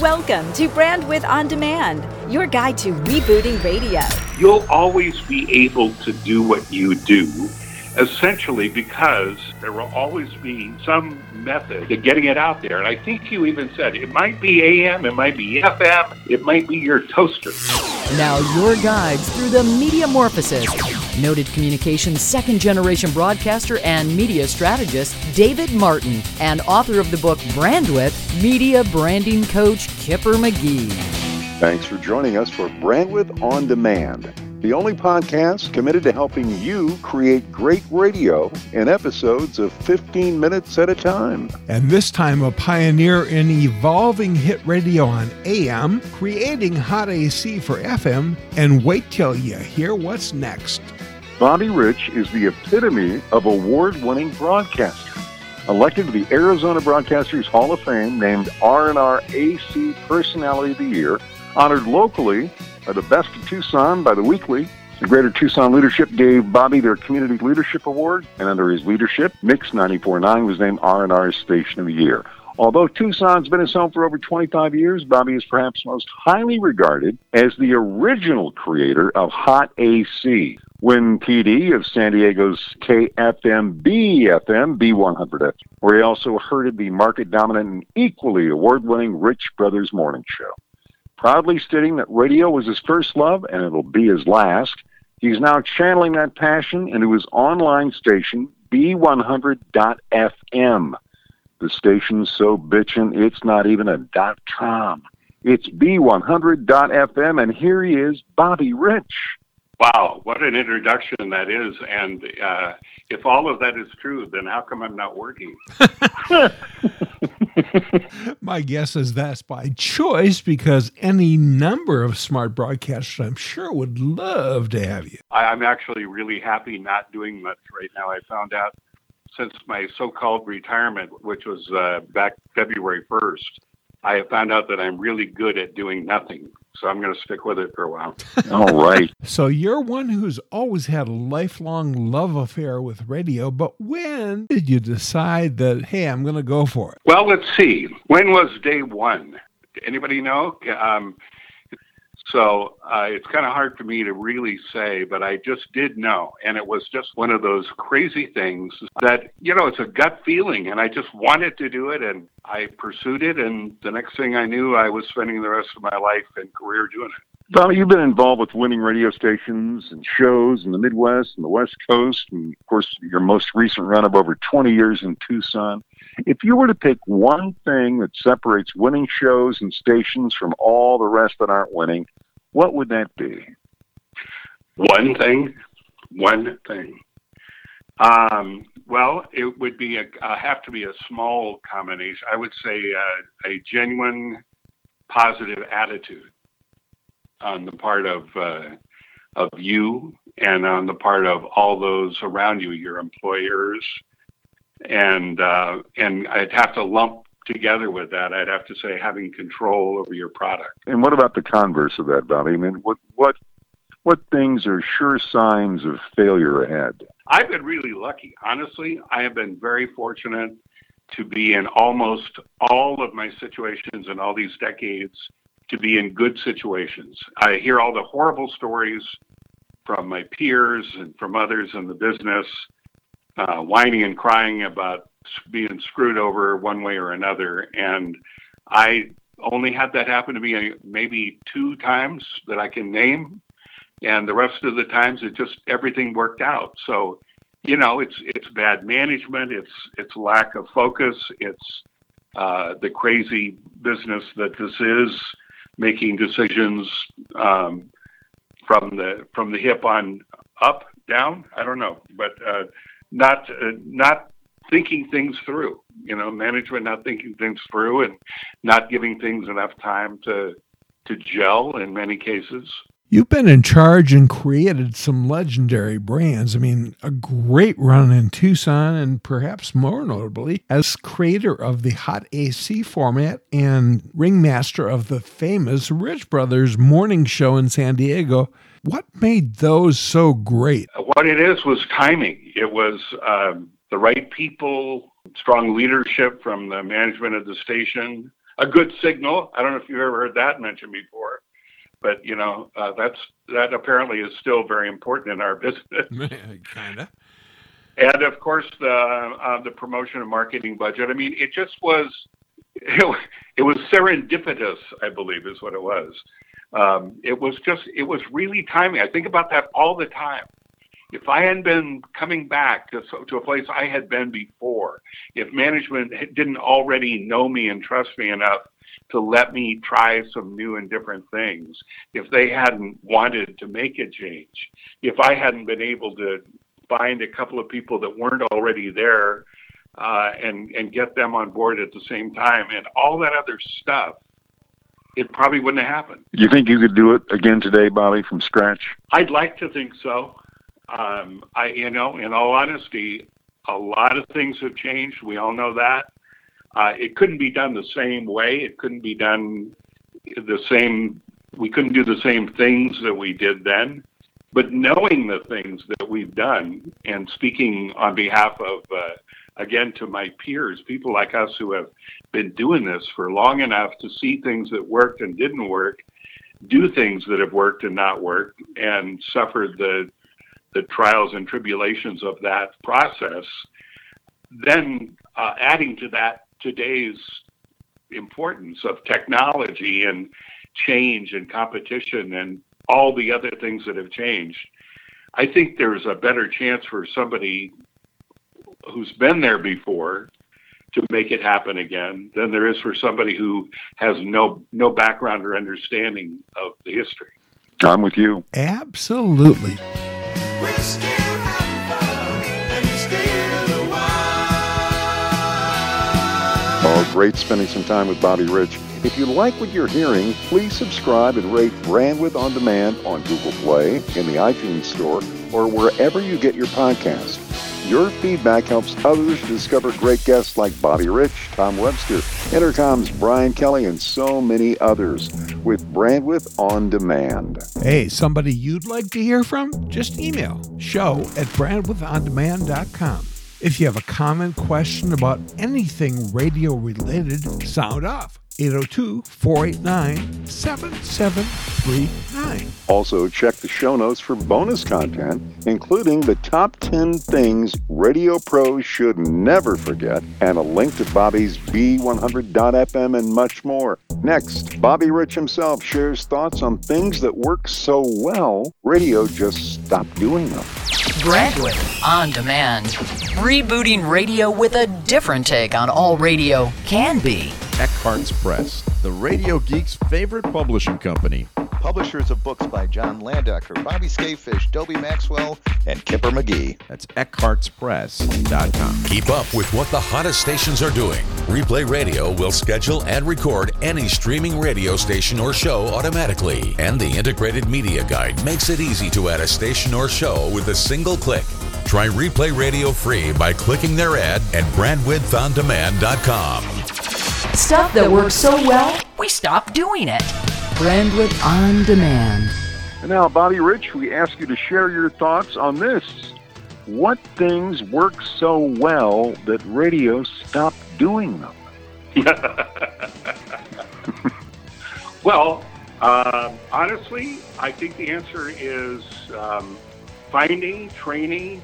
Welcome to Brandwidth On Demand, your guide to rebooting radio. You'll always be able to do what you do essentially because there will always be some method to getting it out there. And I think you even said it might be AM, it might be FM, it might be your toaster. Now, your guides through the Mediamorphosis. Noted communications second generation broadcaster and media strategist David Martin, and author of the book Brandwidth, media branding coach Kipper McGee. Thanks for joining us for Brandwidth On Demand the only podcast committed to helping you create great radio in episodes of 15 minutes at a time. And this time, a pioneer in evolving hit radio on AM, creating hot AC for FM, and wait till you hear what's next. Bobby Rich is the epitome of award winning broadcaster. Elected to the Arizona Broadcasters Hall of Fame, named R&R AC Personality of the Year, honored locally the Best of Tucson by the Weekly. The Greater Tucson Leadership gave Bobby their Community Leadership Award, and under his leadership, Mix 94.9 was named R&R's Station of the Year. Although Tucson's been his home for over 25 years, Bobby is perhaps most highly regarded as the original creator of Hot AC, Win PD of San Diego's KFMB FM B100, where he also herded the market dominant and equally award winning Rich Brothers Morning Show proudly stating that radio was his first love and it'll be his last. He's now channeling that passion into his online station, B100.FM. The station's so bitchin', it's not even a dot com. It's B100.FM, and here he is, Bobby Rich. Wow, what an introduction that is. And uh, if all of that is true, then how come I'm not working? My guess is that's by choice because any number of smart broadcasters, I'm sure, would love to have you. I'm actually really happy not doing much right now. I found out since my so called retirement, which was uh, back February 1st, I have found out that I'm really good at doing nothing so I'm going to stick with it for a while. All right. So you're one who's always had a lifelong love affair with radio, but when did you decide that, hey, I'm going to go for it? Well, let's see. When was day one? Anybody know? Um, so uh, it's kind of hard for me to really say, but I just did know. And it was just one of those crazy things that, you know, it's a gut feeling. And I just wanted to do it. And I pursued it. And the next thing I knew, I was spending the rest of my life and career doing it. Tommy, you've been involved with winning radio stations and shows in the Midwest and the West Coast, and of course, your most recent run of over 20 years in Tucson. If you were to pick one thing that separates winning shows and stations from all the rest that aren't winning, what would that be? One thing, one thing. Um, well, it would be a uh, have to be a small combination. I would say uh, a genuine positive attitude on the part of uh, of you and on the part of all those around you, your employers, and uh, and I'd have to lump together with that. I'd have to say having control over your product. And what about the converse of that, Bobby? I mean, what what what things are sure signs of failure ahead? I've been really lucky, honestly. I have been very fortunate to be in almost all of my situations in all these decades to be in good situations. I hear all the horrible stories from my peers and from others in the business, uh, whining and crying about being screwed over one way or another. And I only had that happen to me uh, maybe two times that I can name. And the rest of the times it just everything worked out. So, you know, it's it's bad management, it's it's lack of focus, it's uh, the crazy business that this is, making decisions um, from the from the hip on up, down. I don't know, but uh, not uh, not thinking things through. You know, management not thinking things through and not giving things enough time to to gel in many cases. You've been in charge and created some legendary brands. I mean, a great run in Tucson, and perhaps more notably, as creator of the Hot AC format and ringmaster of the famous Rich Brothers morning show in San Diego. What made those so great? What it is was timing. It was um, the right people, strong leadership from the management of the station, a good signal. I don't know if you've ever heard that mentioned before, but you know uh, that's that apparently is still very important in our business. kind of. And of course, the uh, the promotion and marketing budget. I mean, it just was it, it was serendipitous. I believe is what it was. Um, it was just it was really timing. I think about that all the time if I hadn't been coming back to, to a place I had been before, if management didn't already know me and trust me enough to let me try some new and different things, if they hadn't wanted to make a change, if I hadn't been able to find a couple of people that weren't already there uh, and and get them on board at the same time, and all that other stuff, it probably wouldn't have happened. You think you could do it again today, Bobby, from scratch? I'd like to think so. Um, I, you know, in all honesty, a lot of things have changed. We all know that. Uh, it couldn't be done the same way. It couldn't be done the same. We couldn't do the same things that we did then. But knowing the things that we've done and speaking on behalf of, uh, again, to my peers, people like us who have been doing this for long enough to see things that worked and didn't work, do things that have worked and not worked, and suffered the the trials and tribulations of that process, then uh, adding to that today's importance of technology and change and competition and all the other things that have changed, I think there's a better chance for somebody who's been there before to make it happen again than there is for somebody who has no no background or understanding of the history. I'm with you. Absolutely. Oh, great spending some time with Bobby Rich. If you like what you're hearing, please subscribe and rate Brandwidth On Demand on Google Play, in the iTunes Store, or wherever you get your podcast. Your feedback helps others discover great guests like Bobby Rich, Tom Webster, Entercom's Brian Kelly, and so many others with Brandwidth On Demand. Hey, somebody you'd like to hear from? Just email show at brandwidthondemand.com. If you have a comment, question about anything radio related, sound off. 802 489 7739. Also, check the show notes for bonus content, including the top 10 things radio pros should never forget, and a link to Bobby's B100.FM and much more. Next, Bobby Rich himself shares thoughts on things that work so well, radio just stopped doing them. Brandwidth on demand. Rebooting radio with a different take on all radio can be. Eckhartz Press, the radio geek's favorite publishing company. Publishers of books by John Landecker, Bobby Skafish, Dobie Maxwell, and Kipper McGee. That's eckhartzpress.com. Keep up with what the hottest stations are doing. Replay Radio will schedule and record any streaming radio station or show automatically. And the integrated media guide makes it easy to add a station or show with a single click. Try Replay Radio free by clicking their ad at brandwidthondemand.com. Stuff that works so well, we stop doing it. Brandwidth on demand. And now, Bobby Rich, we ask you to share your thoughts on this. What things work so well that radio stopped doing them? well, uh, honestly, I think the answer is um, finding, training,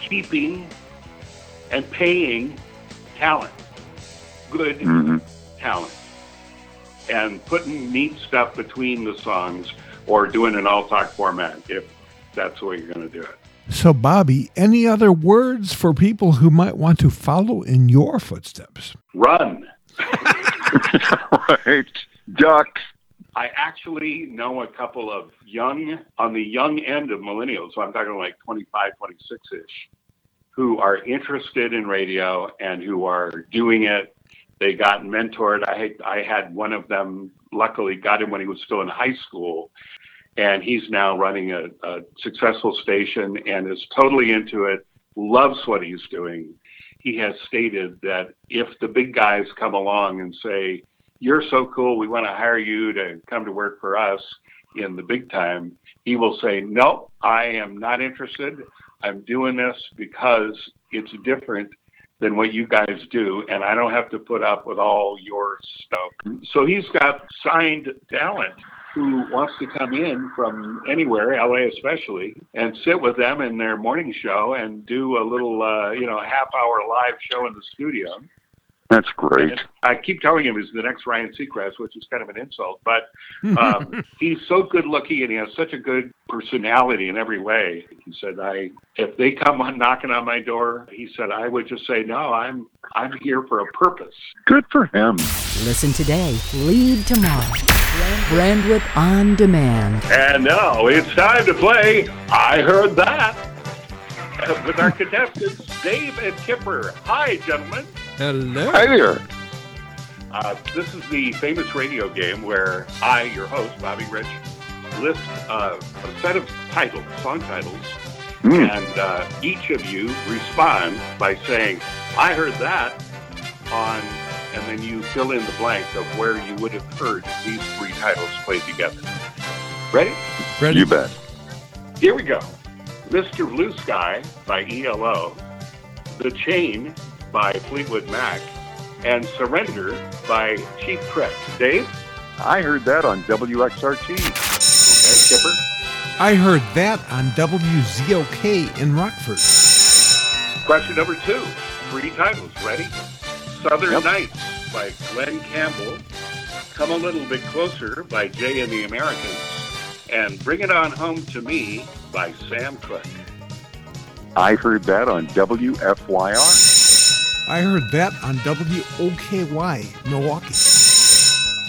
keeping, and paying talent. Good Mhm. talent. And putting neat stuff between the songs or doing an all talk format if that's the way you're going to do it. So, Bobby, any other words for people who might want to follow in your footsteps? Run. right. Duck. I actually know a couple of young, on the young end of millennials, so I'm talking like 25, 26 ish, who are interested in radio and who are doing it. They got mentored. I had, I had one of them, luckily, got him when he was still in high school. And he's now running a, a successful station and is totally into it, loves what he's doing. He has stated that if the big guys come along and say, you're so cool. We want to hire you to come to work for us in the big time. He will say, no, I am not interested. I'm doing this because it's different than what you guys do, and I don't have to put up with all your stuff. So he's got signed talent who wants to come in from anywhere, LA especially, and sit with them in their morning show and do a little, uh, you know, half hour live show in the studio. That's great. I keep telling him he's the next Ryan Seacrest, which is kind of an insult, but um, he's so good looking and he has such a good personality in every way. He said, "I if they come on knocking on my door, he said I would just say no. I'm I'm here for a purpose." Good for him. Listen today, lead tomorrow. Brandwidth on demand. And now it's time to play. I heard that with our contestants, Dave and Kipper. Hi, gentlemen. Hello. Hi there. Uh, this is the famous radio game where I, your host, Bobby Rich, list uh, a set of titles, song titles, Mm. and uh, each of you respond by saying, I heard that on, and then you fill in the blank of where you would have heard these three titles played together. Ready? Ready? You bet. Here we go. Mr. Blue Sky by ELO, The Chain by Fleetwood Mac, and Surrender by Cheap Trick. Dave? I heard that on WXRT. Okay, Kipper? I heard that on WZOK in Rockford. Question number two. Three titles. Ready? Southern Yep. Nights by Glen Campbell, Come a Little Bit Closer by Jay and the Americans, and Bring It On Home to Me by Sam Cooke. I heard that on WFYR. I heard that on WOKY, Milwaukee.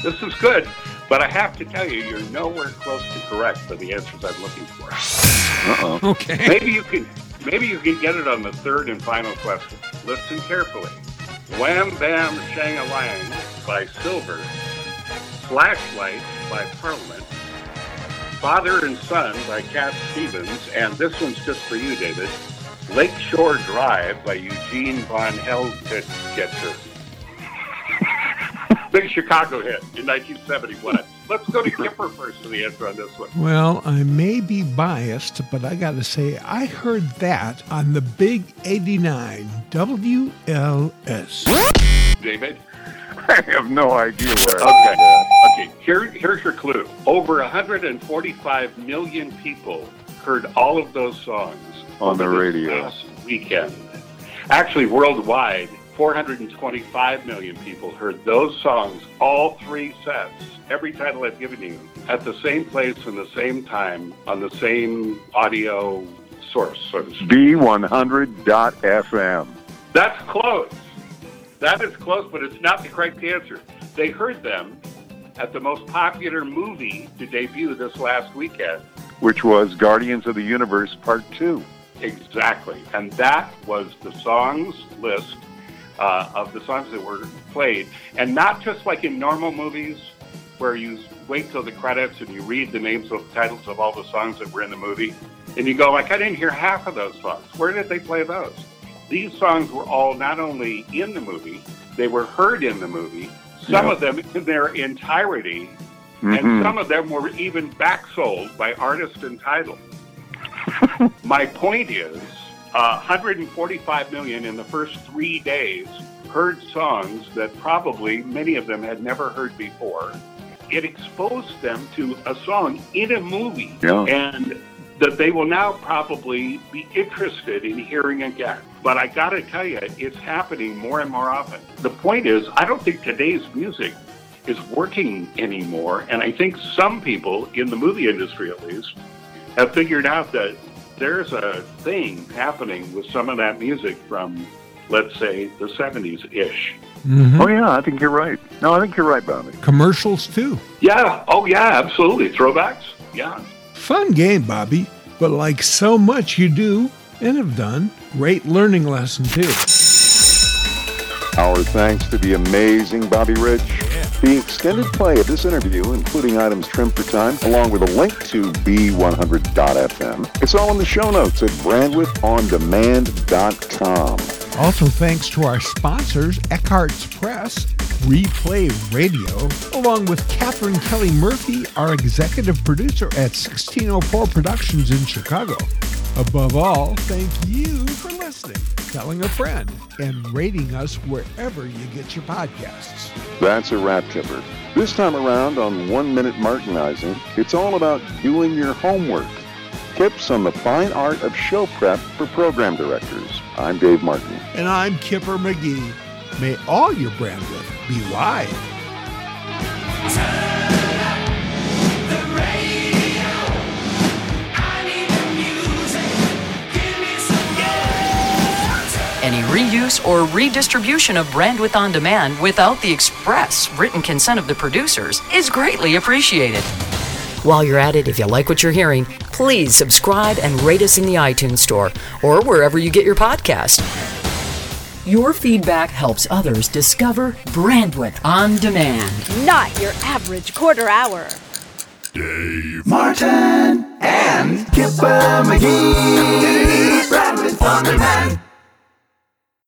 This is good, but I have to tell you, you're nowhere close to correct for the answers I'm looking for. Uh-oh. Okay. Maybe you can maybe you can get it on the third and final question. Listen carefully. Wham Bam Shang-a-Lang by Silver, Flashlight by Parliament, Father and Son by Cat Stevens, and this one's just for you, David. Lakeshore Drive by Eugene Von Hellgetcher. Big Chicago hit in 1971. Let's go to Kipper first for the answer on this one. Well, I may be biased, but I got to say, I heard that on the Big 89 WLS. David? I have no idea where. Okay. Okay. Here, here's your clue. Over 145 million people heard all of those songs On the radio. weekend. Actually, worldwide, 425 million people heard those songs, all three sets, every title I've given you, at the same place and the same time on the same audio source, so to speak. B100.FM. That's close. That is close, but it's not the correct answer. They heard them at the most popular movie to debut this last weekend. Which was Guardians of the Universe Part 2. Exactly. And that was the songs list uh, of the songs that were played. And not just like in normal movies where you wait till the credits and you read the names of the titles of all the songs that were in the movie. And you go, like, I didn't hear half of those songs. Where did they play those? These songs were all not only in the movie, they were heard in the movie, some Yeah. of them in their entirety, Mhm. and some of them were even back sold by artist and title. My point is, uh, 145 million in the first three days heard songs that probably many of them had never heard before. It exposed them to a song in a movie, Yeah. and that they will now probably be interested in hearing again. But I got to tell you, it's happening more and more often. The point is, I don't think today's music is working anymore, and I think some people in the movie industry, at least, have figured out that there's a thing happening with some of that music from, let's say, the 70s ish. Mhm. Oh, yeah, I think you're right. No, I think you're right, Bobby. Commercials, too. Yeah, oh, yeah, absolutely. Throwbacks? Yeah. Fun game, Bobby, but like so much you do and have done, great learning lesson, too. Our thanks to the amazing Bobby Rich. The extended play of this interview, including items trimmed for time, along with a link to B100.FM. It's all in the show notes at brandwidthondemand.com. Also, thanks to our sponsors, Eckhartz Press, Replay Radio, along with Catherine Kelly Murphy, our executive producer at 1604 Productions in Chicago. Above all, thank you for listening. Telling a friend, and rating us wherever you get your podcasts. That's a wrap, Kipper. This time around on One Minute Martinizing, it's all about doing your homework. Tips on the fine art of show prep for program directors. I'm Dave Martin. And I'm Kipper McGee. May all your brandwidth be live. Reuse or redistribution of Brandwidth on Demand without the express written consent of the producers is greatly appreciated. While you're at it, if you like what you're hearing, please subscribe and rate us in the iTunes Store or wherever you get your podcast. Your feedback helps others discover Brandwidth on Demand. Not your average quarter hour. Dave Martin and Kipper McGee. Brandwidth on demand.